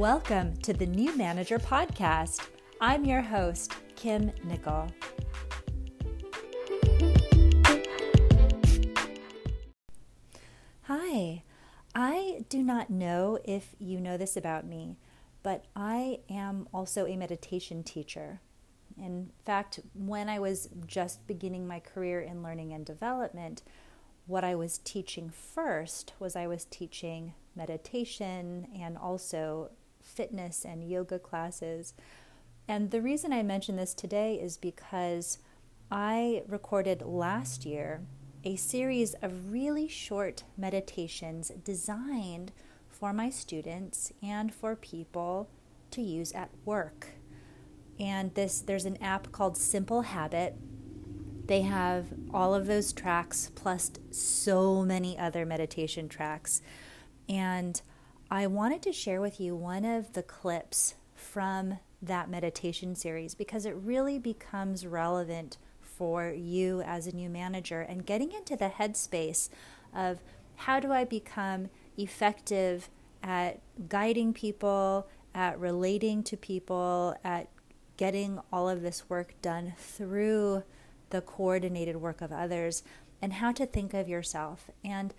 Welcome to the New Manager Podcast. I'm your host, Kim Nicol. Hi, I do not know if you know this about me, but I am also a meditation teacher. In fact, when I was just beginning my career in learning and development, what I was teaching first was I was teaching meditation and also fitness and yoga classes. And the reason I mention this today is because I recorded last year a series of really short meditations designed for my students and for people to use at work. And this there's an app called Simple Habit. They have all of those tracks plus so many other meditation tracks. And I wanted to share with you one of the clips from that meditation series because it really becomes relevant for you as a new manager and getting into the headspace of how do I become effective at guiding people, at relating to people, at getting all of this work done through the coordinated work of others, and how to think of yourself. And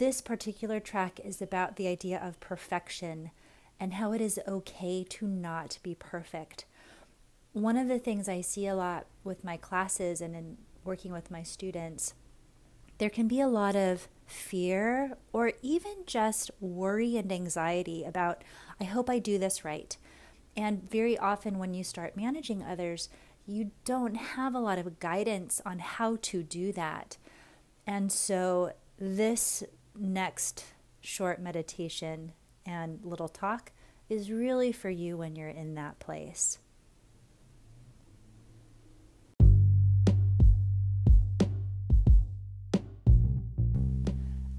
this particular track is about the idea of perfection and how it is okay to not be perfect one of the things I see a lot with my classes and in working with my students, there can be a lot of fear or even just worry and anxiety about, I hope I do this right. And very often, when you start managing others, you don't have a lot of guidance on how to do that. And so, this next short meditation and little talk is really for you when you're in that place.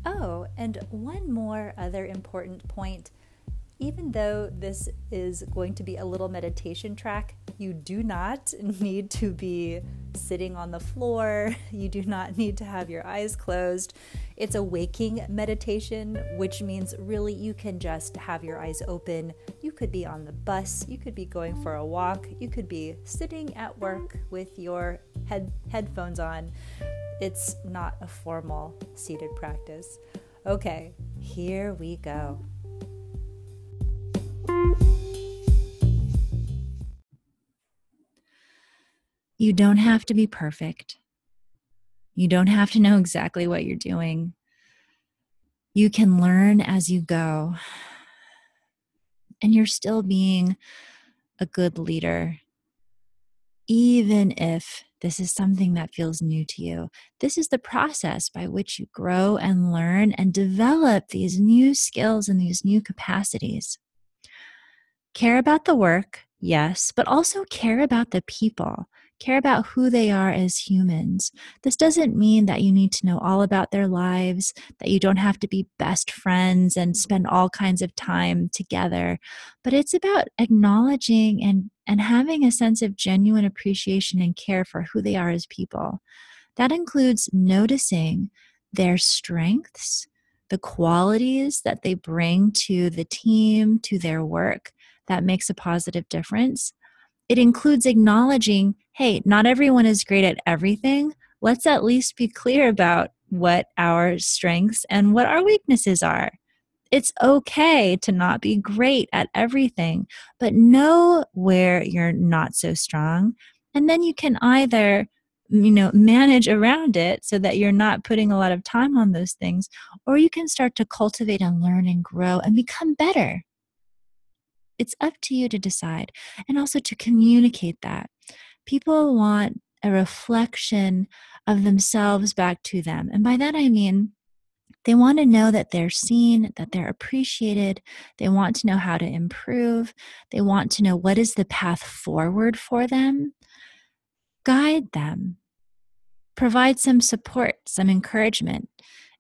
Oh, and one more other important point. Even though this is going to be a little meditation track, you do not need to be sitting on the floor. You do not need to have your eyes closed. It's a waking meditation, which means really you can just have your eyes open. You could be on the bus, you could be going for a walk, you could be sitting at work with your head headphones on. It's not a formal seated practice. Okay, here we go. You don't have to be perfect. You don't have to know exactly what you're doing. You can learn as you go. And you're still being a good leader, even if this is something that feels new to you. This is the process by which you grow and learn and develop these new skills and these new capacities. Care about the work, yes, but also care about the people care about who they are as humans. This doesn't mean that you need to know all about their lives, that you don't have to be best friends and mm-hmm. spend all kinds of time together, but it's about acknowledging and, and having a sense of genuine appreciation and care for who they are as people. That includes noticing their strengths, the qualities that they bring to the team, to their work that makes a positive difference it includes acknowledging hey, not everyone is great at everything. Let's at least be clear about what our strengths and what our weaknesses are. It's okay to not be great at everything, but know where you're not so strong. And then you can either you know manage around it so that you're not putting a lot of time on those things or you can start to cultivate and learn and grow and become better it's up to you to decide and also to communicate that. People want a reflection of themselves back to them. And by that I mean, they want to know that they're seen, that they're appreciated. They want to know how to improve. They want to know what is the path forward for them. Guide them. Provide some support, some encouragement.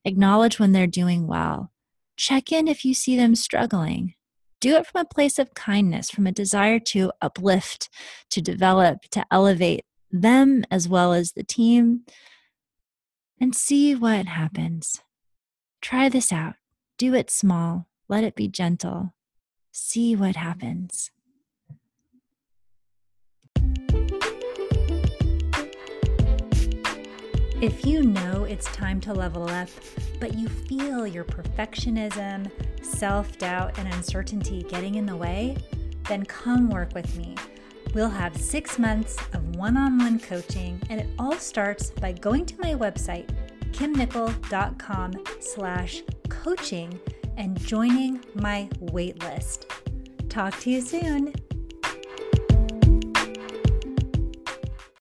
Acknowledge when they're doing well. Check in if you see them struggling do it from a place of kindness, from a desire to uplift, to develop, to elevate them as well as the team, and see what happens. Try this out. Do it small, let it be gentle. See what happens. If you know it's time to level up, but you feel your perfectionism, self doubt, and uncertainty getting in the way, then come work with me. We'll have six months of one on one coaching, and it all starts by going to my website, kimnicol.com slash coaching, and joining my waitlist. Talk to you soon.